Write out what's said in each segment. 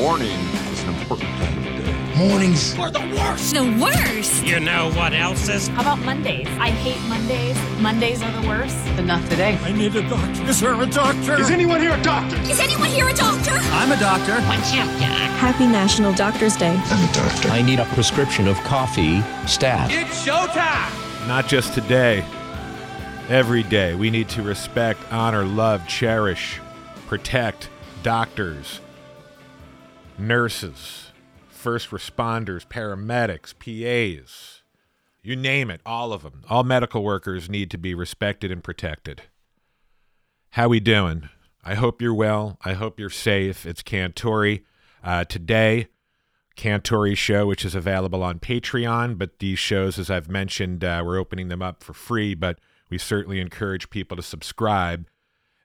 Morning is an important time of the day. Mornings. We're the worst. The worst. You know what else is? How about Mondays? I hate Mondays. Mondays are the worst. But not today. I need a doctor. Is there a doctor? Is anyone here a doctor? Is anyone here a doctor? I'm a doctor. What's up, Doc? Happy National Doctor's Day. I'm a doctor. I need a prescription of coffee stat. It's showtime. Not just today. Every day, we need to respect, honor, love, cherish, protect doctors, nurses, first responders, paramedics, PAs. You name it, all of them. All medical workers need to be respected and protected. How we doing? I hope you're well. I hope you're safe. It's Cantore. Uh, today, Cantore show, which is available on Patreon. But these shows, as I've mentioned, uh, we're opening them up for free, but we certainly encourage people to subscribe.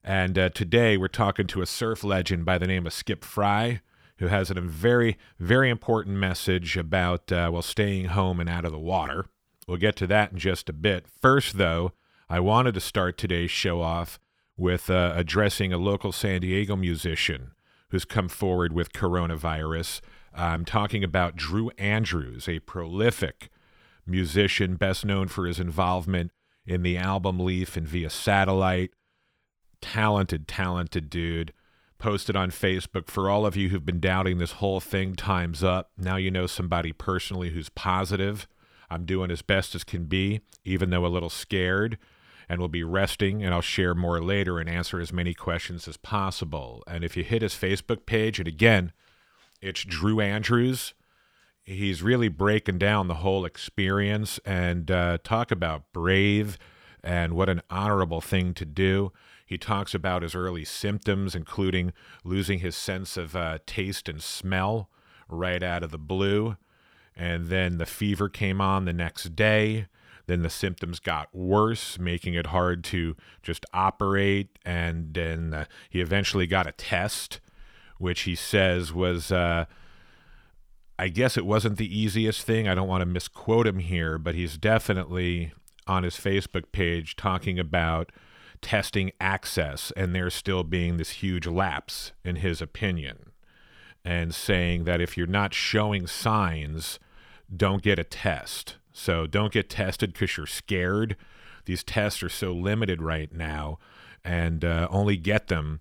And uh, today we're talking to a surf legend by the name of Skip Frye, who has a very, very important message about, uh, well, staying home and out of the water. We'll get to that in just a bit. First, though, I wanted to start today's show off with uh, addressing a local San Diego musician who's come forward with coronavirus. I'm talking about Drew Andrews, a prolific musician, best known for his involvement in the album Leaf and via satellite. Talented, talented dude. Posted on Facebook for all of you who've been doubting this whole thing, time's up. Now you know somebody personally who's positive. I'm doing as best as can be, even though a little scared, and will be resting. And I'll share more later and answer as many questions as possible. And if you hit his Facebook page, and again, it's Drew Andrews he's really breaking down the whole experience and uh, talk about brave and what an honorable thing to do. He talks about his early symptoms, including losing his sense of uh, taste and smell right out of the blue. And then the fever came on the next day. Then the symptoms got worse, making it hard to just operate. And then uh, he eventually got a test, which he says was. Uh, I guess it wasn't the easiest thing. I don't want to misquote him here, but he's definitely on his Facebook page talking about testing access and there still being this huge lapse, in his opinion, and saying that if you're not showing signs, don't get a test. So don't get tested because you're scared. These tests are so limited right now, and uh, only get them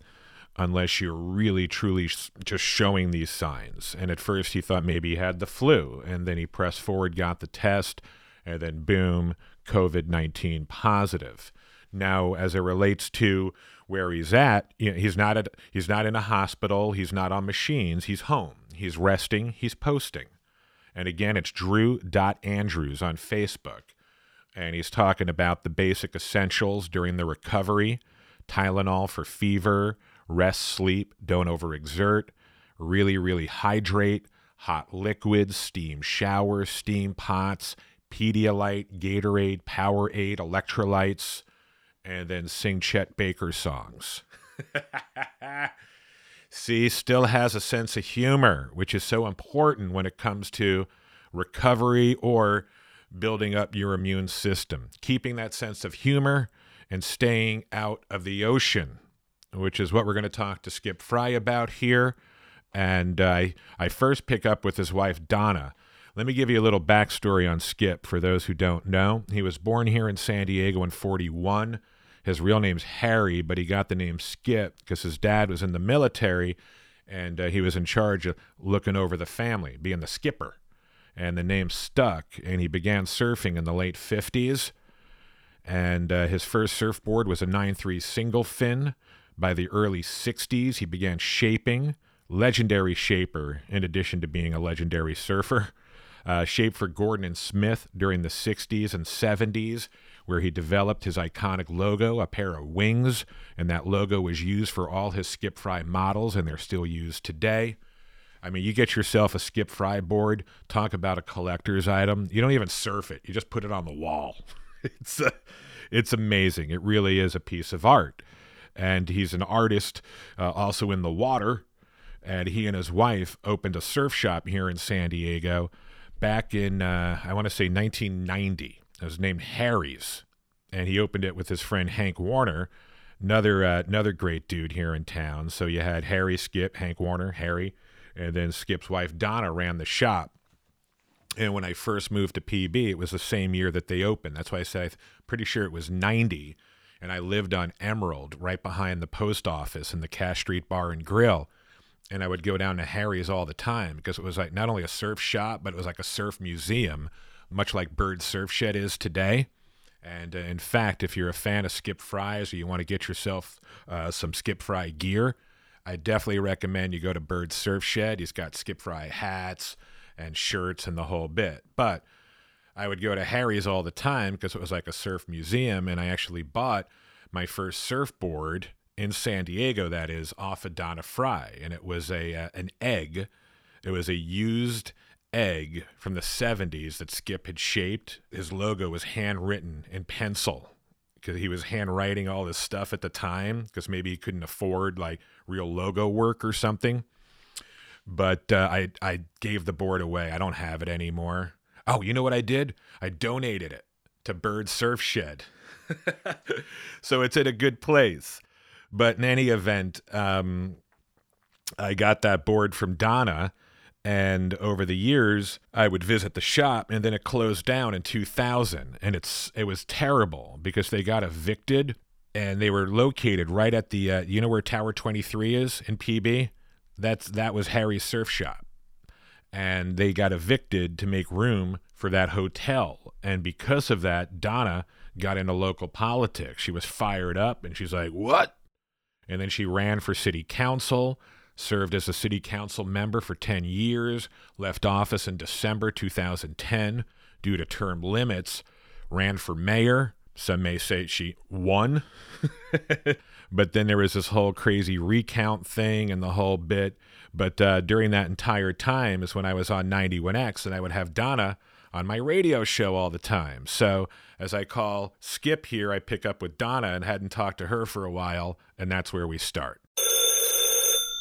unless you're really truly just showing these signs. And at first he thought maybe he had the flu, and then he pressed forward, got the test, and then boom, COVID 19 positive. Now, as it relates to where he's at, he's not at, he's not in a hospital, he's not on machines, he's home, he's resting, he's posting. And again, it's Drew.Andrews on Facebook. And he's talking about the basic essentials during the recovery Tylenol for fever, rest, sleep, don't overexert, really, really hydrate, hot liquids, steam showers, steam pots, Pedialyte, Gatorade, Powerade, electrolytes, and then sing Chet Baker songs. See, still has a sense of humor, which is so important when it comes to recovery or building up your immune system. Keeping that sense of humor and staying out of the ocean which is what we're going to talk to Skip Frye about here. And uh, I first pick up with his wife, Donna. Let me give you a little backstory on Skip for those who don't know. He was born here in San Diego in 41. His real name's Harry, but he got the name Skip because his dad was in the military and uh, he was in charge of looking over the family, being the skipper. And the name stuck, and he began surfing in the late 50s. And uh, his first surfboard was a 9.3 single fin by the early 60s, he began shaping, legendary shaper, in addition to being a legendary surfer. Uh, shaped for Gordon and Smith during the 60s and 70s, where he developed his iconic logo, a pair of wings, and that logo was used for all his Skip Frye models, and they're still used today. I mean, you get yourself a Skip Frye board, talk about a collector's item. You don't even surf it, you just put it on the wall. it's, uh, it's amazing. It really is a piece of art and he's an artist uh, also in the water. And he and his wife opened a surf shop here in San Diego back in, uh, I want to say 1990. It was named Harry's. And he opened it with his friend Hank Warner, another, uh, another great dude here in town. So you had Harry Skip, Hank Warner, Harry. and then Skip's wife Donna ran the shop. And when I first moved to PB, it was the same year that they opened. That's why I say I'm pretty sure it was 90. And I lived on Emerald, right behind the post office and the Cass Street Bar and Grill. And I would go down to Harry's all the time because it was like not only a surf shop, but it was like a surf museum, much like Bird Surf Shed is today. And uh, in fact, if you're a fan of Skip Frye's or you want to get yourself uh, some Skip Frye gear, I definitely recommend you go to Bird Surf Shed. He's got Skip Frye hats and shirts and the whole bit. But I would go to Harry's all the time because it was like a surf museum, and I actually bought my first surfboard in San Diego. That is off of Donna Frye, and it was a uh, an egg. It was a used egg from the 70s that Skip had shaped. His logo was handwritten in pencil because he was handwriting all this stuff at the time because maybe he couldn't afford like real logo work or something. But uh, I I gave the board away. I don't have it anymore. Oh, you know what I did? I donated it to Bird Surf Shed. so it's at a good place. But in any event, um, I got that board from Donna. And over the years, I would visit the shop, and then it closed down in 2000, and it's it was terrible because they got evicted, and they were located right at the uh, you know where Tower 23 is in PB. That's that was Harry's surf shop, and they got evicted to make room for that hotel, and because of that, Donna got into local politics. She was fired up, and she's like, "What?" And then she ran for city council served as a city council member for 10 years, left office in December 2010 due to term limits, ran for mayor. Some may say she won. but then there was this whole crazy recount thing and the whole bit. But uh, during that entire time is when I was on 91X and I would have Donna on my radio show all the time. So as I call Skip here, I pick up with Donna and hadn't talked to her for a while, and that's where we start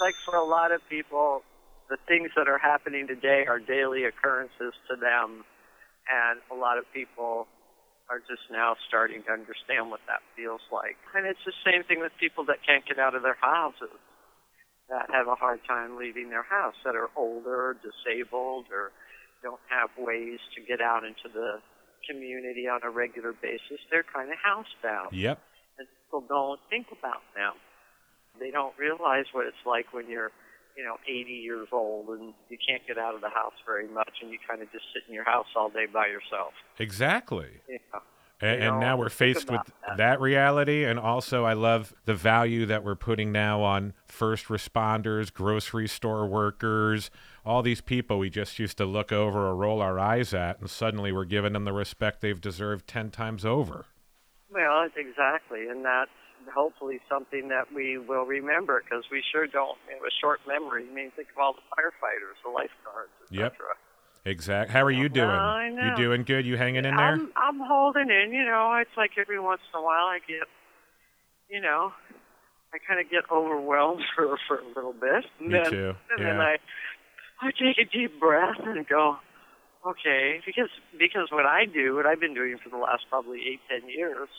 like for a lot of people, the things that are happening today are daily occurrences to them, and a lot of people are just now starting to understand what that feels like. And it's the same thing with people that can't get out of their houses, that have a hard time leaving their house, that are older, disabled, or don't have ways to get out into the community on a regular basis. They're kind of housebound. Yep. And people don't think about them. They don't realize what it's like when you're, you know, 80 years old and you can't get out of the house very much and you kind of just sit in your house all day by yourself. Exactly. Yeah. And, You and now we're faced with that. that reality. And also, I love the value that we're putting now on first responders, grocery store workers, all these people we just used to look over or roll our eyes at. And suddenly we're giving them the respect they've deserved 10 times over. Well, it's exactly, and that's hopefully something that we will remember because we sure don't have a short memory. I mean, think of all the firefighters, the lifeguards, Yep. etc. Exact. How are you doing? I know. You doing good? You hanging in there? I'm I'm holding in. You know, it's like every once in a while I get, you know, I kind of get overwhelmed for for a little bit. And Me then, too, And then. I I take a deep breath and go, okay, because because what I do, what I've been doing for the last probably eight ten years,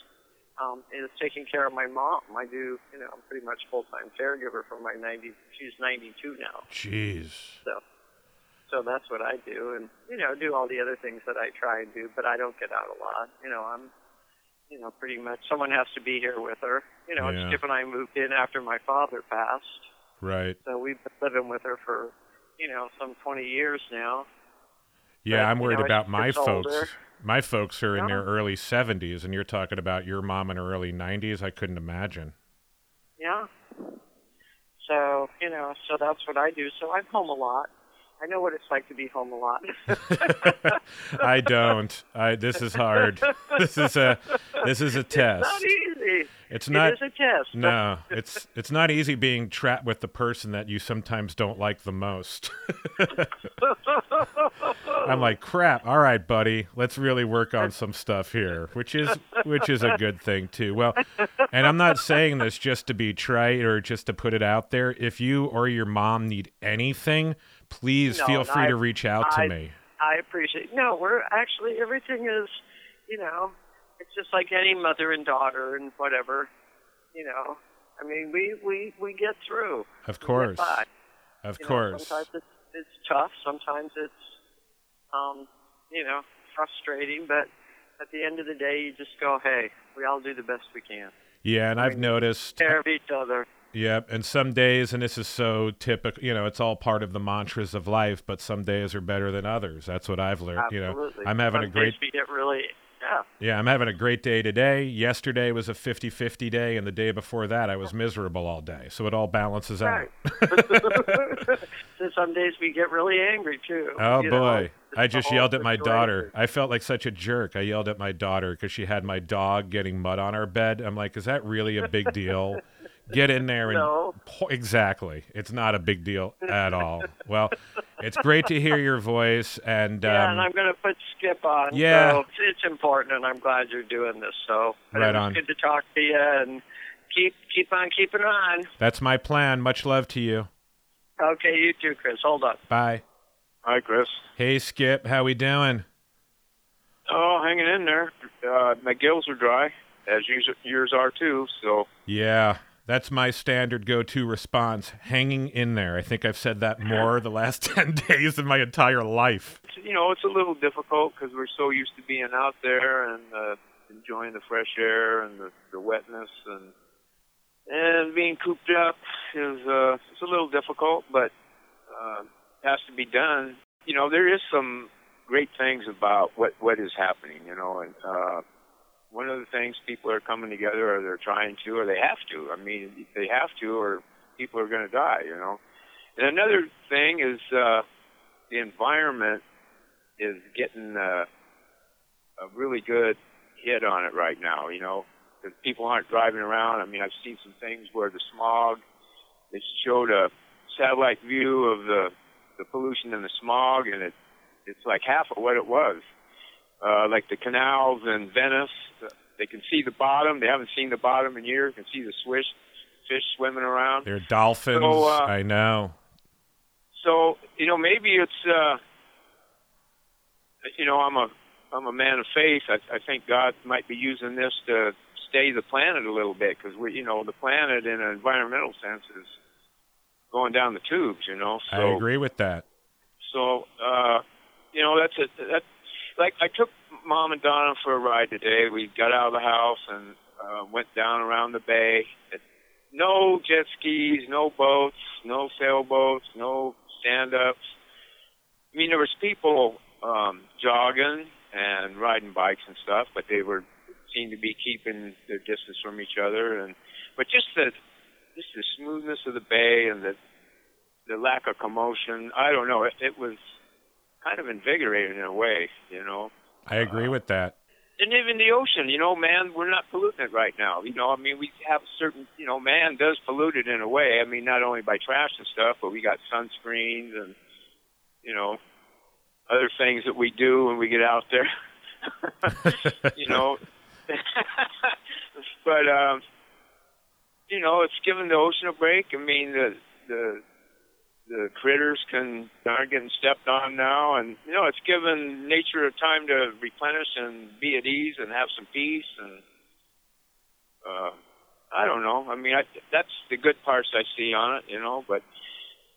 um, is taking care of my mom. I do, you know, I'm pretty much full time caregiver for my 90. She's 92 now. Jeez. So, so that's what I do, and you know, do all the other things that I try and do, but I don't get out a lot. You know, I'm, you know, pretty much someone has to be here with her. You know, Yeah. Skip and I moved in after my father passed, Right. so we've been living with her for, you know, some 20 years now. Yeah, But, I'm you worried know, about my folks. older. My folks are in their early 70s, and you're talking about your mom in her early 90s. I couldn't imagine. Yeah. So you know, so that's what I do. So I'm home a lot. I know what it's like to be home a lot. I don't. I. This is hard. This is a. This is a test. It's easy. It's not. It is a test. No, it's it's not easy being trapped with the person that you sometimes don't like the most. I'm like, crap. All right, buddy, let's really work on some stuff here, which is which is a good thing too. Well, and I'm not saying this just to be trite or just to put it out there. If you or your mom need anything, please No, feel free I- to reach out to I- me. I appreciate. No, we're actually everything is, you know, just like any mother and daughter and whatever, you know. I mean, we we we get through. Of course. Of You know, course. sometimes it's it's tough. Sometimes it's um, you know frustrating. But at the end of the day, you just go, hey, we all do the best we can. Yeah, and I've noticed. Care of each other. Yep, and some days, and this is so typical, you know, it's all part of the mantras of life, but some days are better than others. That's what I've learned. You know, I'm having Some a great, days we get really yeah. yeah, I'm having a great day today. Yesterday was a 50 50 day, and the day before that, I was miserable all day. So it all balances out. Right. so some days we get really angry too. Oh you know. boy. I just yelled at my daughter. I felt like such a jerk. I yelled at my daughter because she had my dog getting mud on our bed. I'm like, is that really a big deal? Get in there and No. po- exactly. It's not a big deal at all. Well, it's great to hear your voice and Yeah, um, and I'm going to put Skip on. Yeah. So it's, it's important, and I'm glad you're doing this. So Right on. good to talk to you, and keep keep on keeping on. that's my plan. Much love to you. Okay, you too, Chris. Hold on. Bye. Hi, Chris. Hey Skip, how we doing? Oh, hanging in there. Uh, my gills are dry, as yours, yours are too. So Yeah, that's my standard go-to response. Hanging in there. I think I've said that more the last 10 days of my entire life. you know, it's a little difficult because we're so used to being out there and uh, enjoying the fresh air and the, the wetness and and being cooped up is uh, it's a little difficult, but uh, has to be done. You know, there is some great things about what what is happening. You know, and uh, one of the things people are coming together, or they're trying to, or they have to. I mean, they have to, or people are going to die. You know, and another thing is uh, the environment is getting uh, a really good hit on it right now. You know, because people aren't driving around. I mean, I've seen some things where the smog. They showed a satellite view of the the pollution and the smog, and it it's like half of what it was. Uh, like the canals in Venice, they can see the bottom. They haven't seen the bottom in years. Can see the swish fish swimming around. They're dolphins. So, uh, I know. So you know, maybe it's uh, you know, I'm a I'm a man of faith. I, I think God might be using this to stay the planet a little bit because we, you know, the planet in an environmental sense is going down the tubes. You know, so I agree with that. so uh, you know, that's a that like I mom and Donna for a ride today. We got out of the house and uh, went down around the bay. No jet skis, no boats, no sailboats, no stand-ups. I mean, there was people um, jogging and riding bikes and stuff, but they were seemed to be keeping their distance from each other. And but just the just the smoothness of the bay and the the lack of commotion. I don't know. It, it was kind of invigorating in a way, you know. I agree with that. And even the ocean, you know, man, we're not polluting it right now. You know, I mean, we have certain, you know, man does pollute it in a way. I mean, not only by trash and stuff, but we got sunscreens and, you know, other things that we do when we get out there. you know, but um, you know, it's giving the ocean a break. I mean, the the the critters can aren't getting stepped on now, and you know, it's given nature time to replenish and be at ease and have some peace. And uh, I don't know. I mean, I, that's the good parts I see on it, you know. But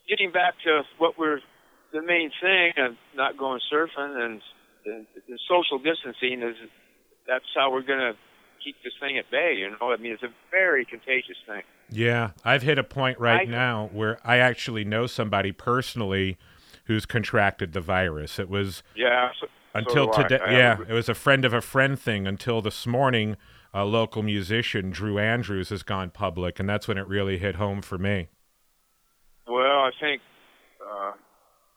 getting back to what we're the main thing of not going surfing and the, the social distancing is that's how we're going to keep this thing at bay. You know, I mean, it's a very contagious thing. Yeah, I've hit a point right I- now where I actually know somebody personally who's contracted the virus. It was Yeah. So, so until I. today. I Yeah, it was a friend of a friend thing until this morning. A local musician, Drew Andrews, has gone public, and that's when it really hit home for me. Well, I think, uh,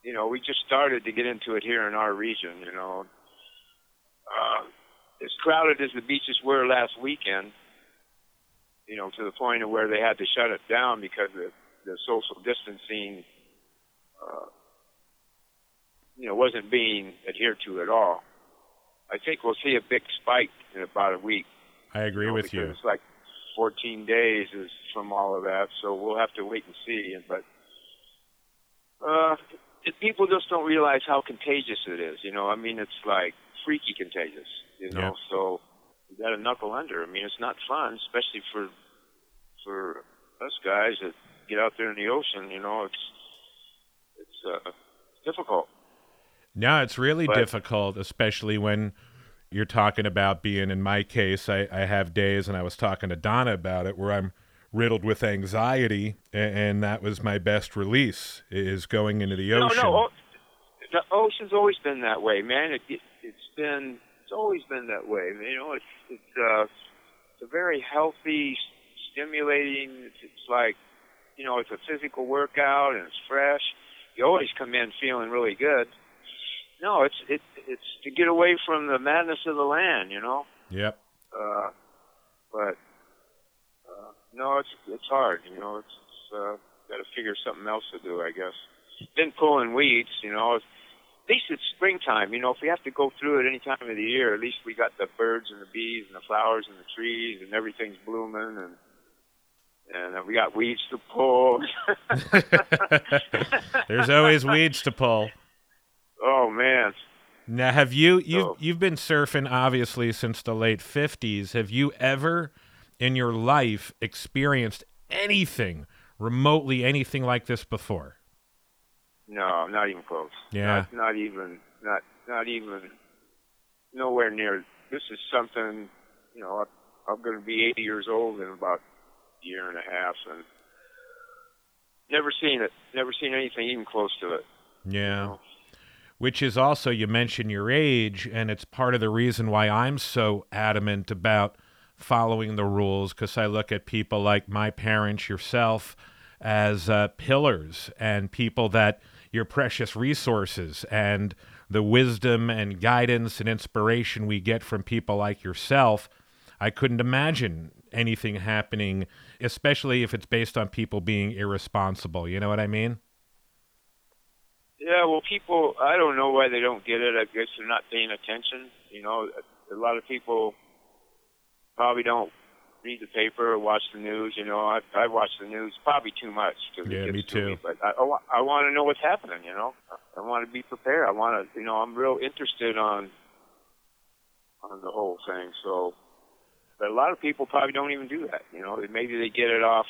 you know, we just started to get into it here in our region. You know, uh, as crowded as the beaches were last weekend, you know, to the point of where they had to shut it down because of the social distancing, uh, you know, wasn't being adhered to at all. I think we'll see a big spike in about a week. I agree know, with you. It's like 14 days is from all of that, so we'll have to wait and see. But uh, people just don't realize how contagious it is. You know, I mean, it's like freaky contagious. You know, Yeah. so you got to knuckle under. I mean, it's not fun, especially for for us guys that get out there in the ocean. You know, it's uh, difficult. No, it's really But- difficult, especially when you're talking about being. In my case, I, I have days, and I was talking to Donna about it, where I'm riddled with anxiety, and, and that was my best release is going into the ocean. No, no. o- The ocean's always been that way, man. It, it, it's been, it's always been that way. You know, it's, it's, uh, it's a very healthy, stimulating. It's, it's like, you know, it's a physical workout and it's fresh. You always come in feeling really good. No, it's it, it's to get away from the madness of the land, you know. Yep. Uh, but uh, no, it's it's hard. You know, it's, it's uh, got to figure something else to do. I guess. Been pulling weeds. You know, at least it's springtime. You know, if we have to go through it any time of the year, at least we got the birds and the bees and the flowers and the trees and everything's blooming and. And uh, we got weeds to pull. There's always weeds to pull. oh man, Now, have you you you've been surfing obviously since the late '50s? Have you ever in your life experienced anything remotely anything like this before? No, not even close. Yeah. Not, not even, not, not even, nowhere near. This is something, you know. I'm, I'm going to be 80 years old in about a year and a half, and never seen it. Never seen anything even close to it. Yeah. Which is also, you mentioned your age, and it's part of the reason why I'm so adamant about following the rules because I look at people like my parents, yourself, as uh, pillars and people that your precious resources and the wisdom and guidance and inspiration we get from people like yourself. I couldn't imagine anything happening, especially if it's based on people being irresponsible. You know what I mean? Yeah, well, people, I don't know why they don't get it. I guess they're not paying attention. You know, a lot of people probably don't read the paper or watch the news. You know, I, I watch the news probably too much. 'cause it Yeah, me to too. Me, but I, I, I want to know what's happening. You know, I want to be prepared. I want to, you know, I'm real interested on on the whole thing. So, but a lot of people probably don't even do that. You know, maybe they get it off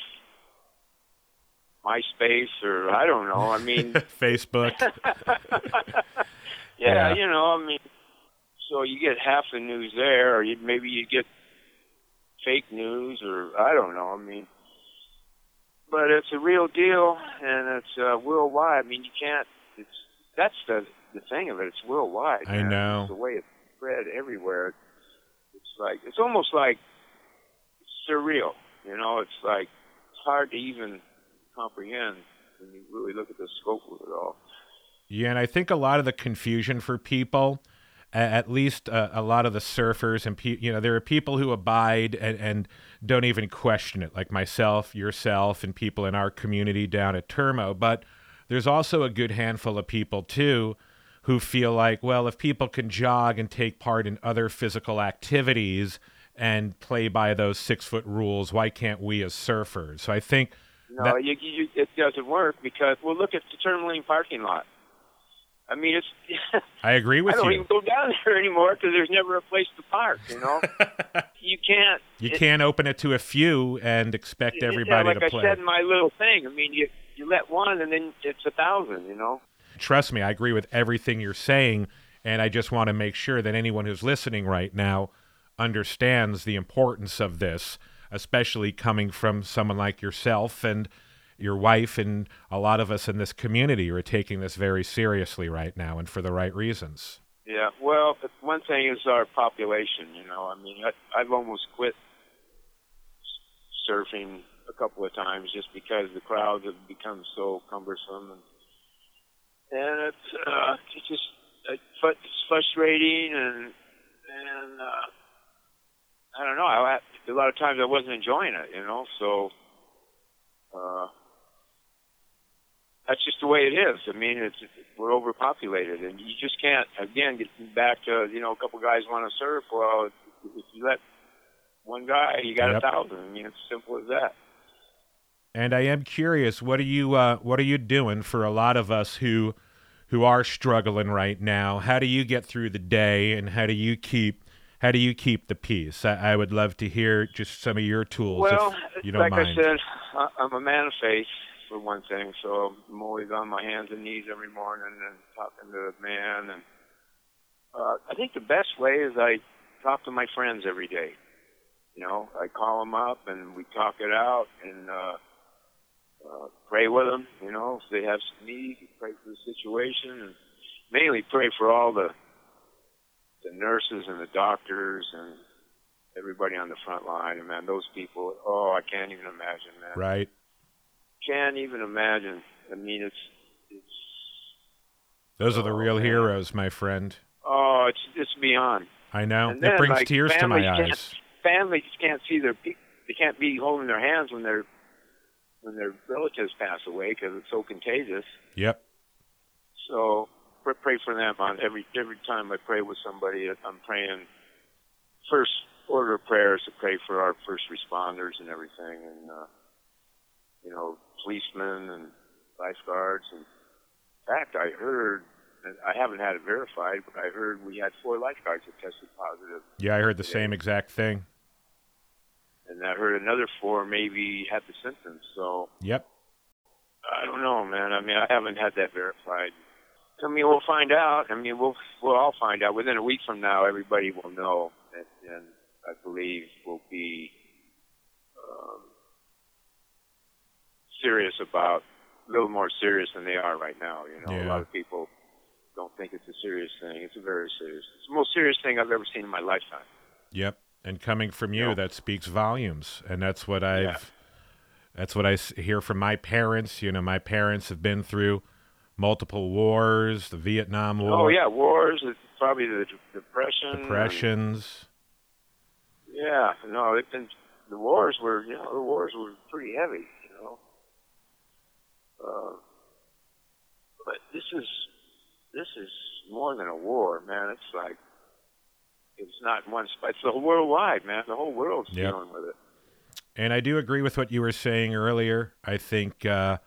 MySpace or I don't know. I mean. Facebook. yeah, Yeah. you know, I mean, so you get half the news there, or you, maybe you get fake news, or I don't know. I mean, but it's a real deal, and it's uh, worldwide. I mean, you can't. It's that's the the thing of it. It's worldwide. I man. know. It's the way it's spread everywhere. It's like it's almost like surreal. You know, it's like it's hard to even comprehend when you really look at the scope of it all. Yeah, and I think a lot of the confusion for people, at least uh, a lot of the surfers and pe- you know, there are people who abide and, and don't even question it, like myself, yourself, and people in our community down at Termo. But there's also a good handful of people too who feel like, well, if people can jog and take part in other physical activities and play by those six foot rules, why can't we as surfers? So I think No, that- you, you, it doesn't work because well, look at the Tourmaline parking lot. I mean, it's I agree with you. I don't you. even go down there anymore because there's never a place to park. You know, you can't. You it- can't open it to a few and expect yeah, everybody like to I play. said in my little thing. I mean, you you let one and then it's a thousand. You know. Trust me, I agree with everything you're saying, and I just want to make sure that anyone who's listening right now understands the importance of this, especially coming from someone like yourself and your wife and a lot of us in this community are taking this very seriously right now and for the right reasons. Yeah. Well, one thing is our population. You know, I mean, I, I've almost quit surfing a couple of times just because the crowds have become so cumbersome and and it's uh, it's just uh, it's frustrating and and uh, I don't know. I, a lot of times I wasn't enjoying it, you know. So uh, that's just the way it is. I mean, it's we're overpopulated, and you just can't. Again, get back to you know, a couple guys want to surf. Well, if you let one guy, you got Yep. a thousand. I mean, it's simple as that. And I am curious, what are you uh, what are you doing for a lot of us who who are struggling right now? How do you get through the day, and how do you keep how do you keep the peace? I, I would love to hear just some of your tools, Well, you like mind. I said, I- I'm a man of faith, for one thing, so I'm always on my hands and knees every morning and talking to the man. And uh, I think the best way is I talk to my friends every day. You know, I call them up and we talk it out and uh, uh, pray with them. You know, if they have some need, pray for the situation, and mainly pray for all the the nurses and the doctors and everybody on the front line. And man, those people, oh, I can't even imagine, man. Right. Can't even imagine. I mean, it's it's. Those are the Oh, real man. heroes, my friend. Oh, it's it's beyond. I know. And It then, brings like, tears to my eyes. Families can't see their pe- they can't be holding their hands when their when their relatives pass away because it's so contagious. Yep. So pr- pray for them on every every time I pray with somebody. I'm praying first order of prayers to pray for our first responders and everything, and uh, you know policemen and lifeguards. And in fact, I heard, I haven't had it verified, but I heard we had four lifeguards that tested positive, Yeah, I heard the same exact thing. and I heard another four maybe had the symptoms. So Yep. I don't know, man. I mean, I haven't had that verified. I mean, we'll find out. I mean, we'll we'll all find out within a week from now. Everybody will know, and, and I believe will be um, serious about a little more serious than they are right now. You know, a lot of people don't think it's a serious thing. It's a very serious. It's the most serious thing I've ever seen in my lifetime. Yep. And coming from you, Yeah. that speaks volumes, and that's what I've. Yeah. That's I hear from my parents. You know, my parents have been through multiple wars, the Vietnam War, Oh yeah, wars. It's probably the depression. and- depressions. Yeah, no, it's been the wars were you know the wars were pretty heavy. Uh, but this is this is more than a war, man. It's like it's not one spot. It's the whole worldwide, man. The whole world's Yep. dealing with it. And I do agree with what you were saying earlier. I think uh,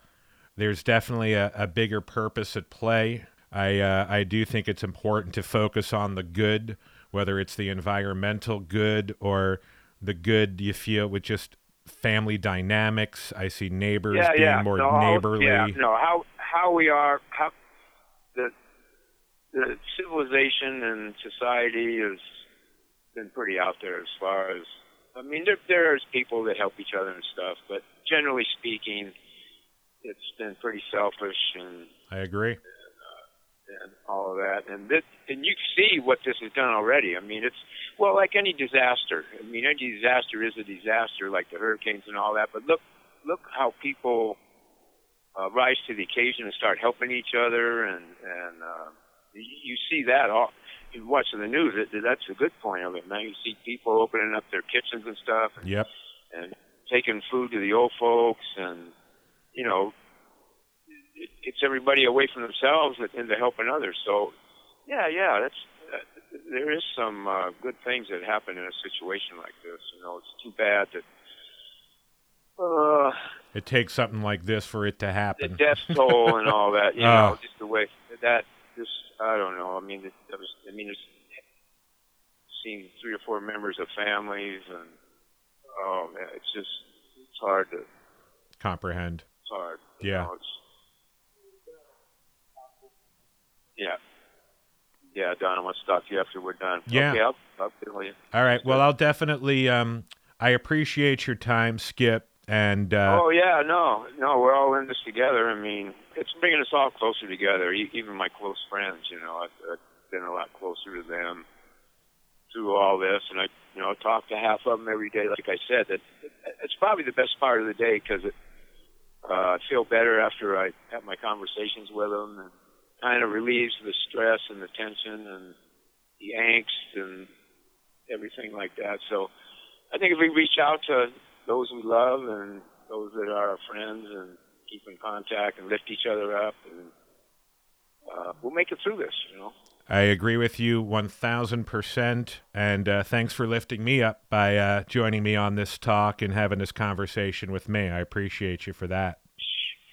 there's definitely a, a bigger purpose at play. I uh, I do think it's important to focus on the good, whether it's the environmental good or the good you feel with just family dynamics. I see neighbors yeah, being yeah. more no, neighborly. Yeah, no, how how we are, how the the civilization and society has been pretty out there as far as. I mean, there there's people that help each other and stuff, but generally speaking, it's been pretty selfish and I agree. And all of that. And this, and you see what this has done already. I mean, it's well, like any disaster. I mean, any disaster is a disaster, like the hurricanes and all that. But look, look how people uh, rise to the occasion and start helping each other, and and uh, you, you see that all. You watch the news. It, that's a good point of it, man. You see people opening up their kitchens and stuff, and Yep. and taking food to the old folks and you know it gets everybody away from themselves and into helping others so yeah yeah that's uh, there is some uh, good things that happen in a situation like this you know it's too bad that uh It takes something like this for it to happen. the death toll and all that you Oh. know just the way that just i don't know i mean it, it was, i mean it's seen three or four members of families and oh man it's just it's hard to Comprehend. It's hard. you Yeah. know, it's, yeah. Yeah, Don, I want to talk to you after we're done. Yeah. Okay, I'll, I'll you. All right. Well, I'll definitely. Um, I appreciate your time, Skip, and uh, oh, yeah, no, no, we're all in this together. I mean, it's bringing us all closer together, even my close friends, you know, I've, I've been a lot closer to them through all this, and I, you know, talk to half of them every day. Like I said, that it's probably the best part of the day because it, uh, I feel better after I have my conversations with them, and kind of relieves the stress and the tension and the angst and everything like that. So, I think if we reach out to those we love and those that are our friends and keep in contact and lift each other up, and uh, we'll make it through this. You know. I agree with you one thousand percent. And uh, thanks for lifting me up by uh, joining me on this talk and having this conversation with me. I appreciate you for that.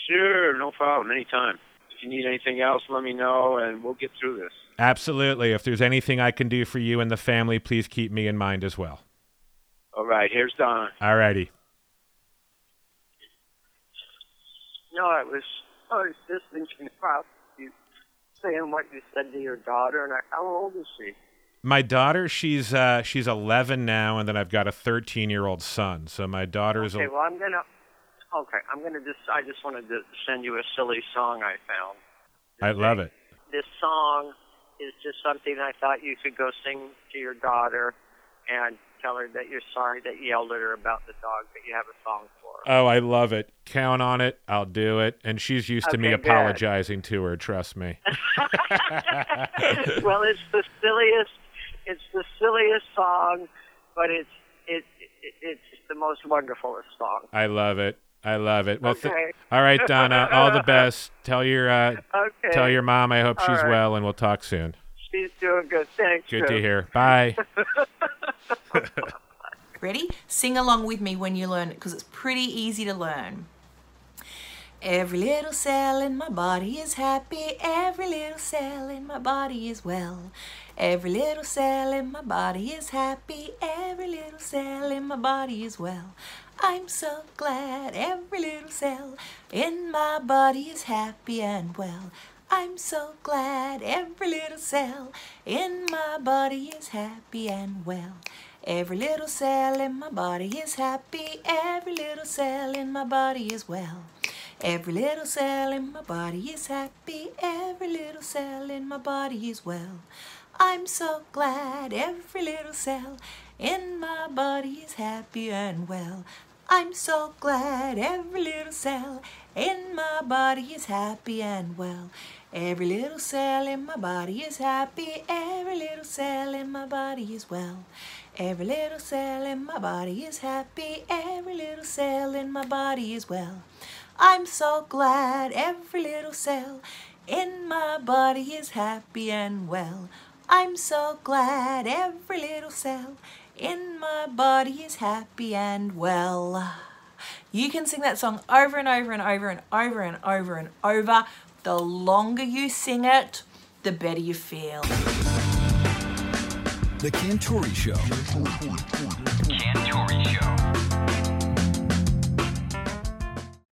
Sure, no problem. Anytime. If you need anything else, let me know, and we'll get through this. Absolutely. If there's anything I can do for you and the family, please keep me in mind as well. All right, here's Don. All righty. No, I was I was just thinking about you saying what you said to your daughter, and I, how old is she? My daughter, she's uh, she's 11 now, and then I've got a 13 year old son. So my daughter's Okay, a, well I'm gonna. Okay, I'm gonna just. I just wanted to send you a silly song I found. I love it. This song is just something I thought you could go sing to your daughter, and tell her that you're sorry that you yelled at her about the dog, but you have a song for her. Oh, I love it. Count on it. I'll do it. And she's used to me Okay, good. apologizing to her. Trust me. well, it's the silliest. It's the silliest song, but it's it, it it's the most wonderfulest song. I love it. I love it. Well, th- all right, Donna. All the best. Tell your uh, Okay. tell your mom I hope All she's right. well, and we'll talk soon. She's doing good. Thanks. Good to hear. Bye. Ready? Sing along with me when you learn it because it's pretty easy to learn. Every little cell in my body is happy. Every little cell in my body is well. Every little cell in my body is happy. Every little cell in my body is well. I'm so glad every little cell in my body is happy and well. I'm so glad every little cell in my body is happy and well. Every little cell in my body is happy. Every little cell in my body is well. Every little cell in my body is happy. Every little cell in my body is well. I'm so glad every little cell in my body is happy and well. I'm so glad every little cell in my body is happy and well. Every little cell in my body is happy. Every little cell in my body is well. Every little cell in my body is happy. Every little cell in my body is well. I'm so glad every little cell in my body is happy and well. I'm so glad every little cell in my body is happy and well. You can sing that song over and over and over and over and over and over. The longer you sing it, the better you feel. The Cantore Show. Cantore Show.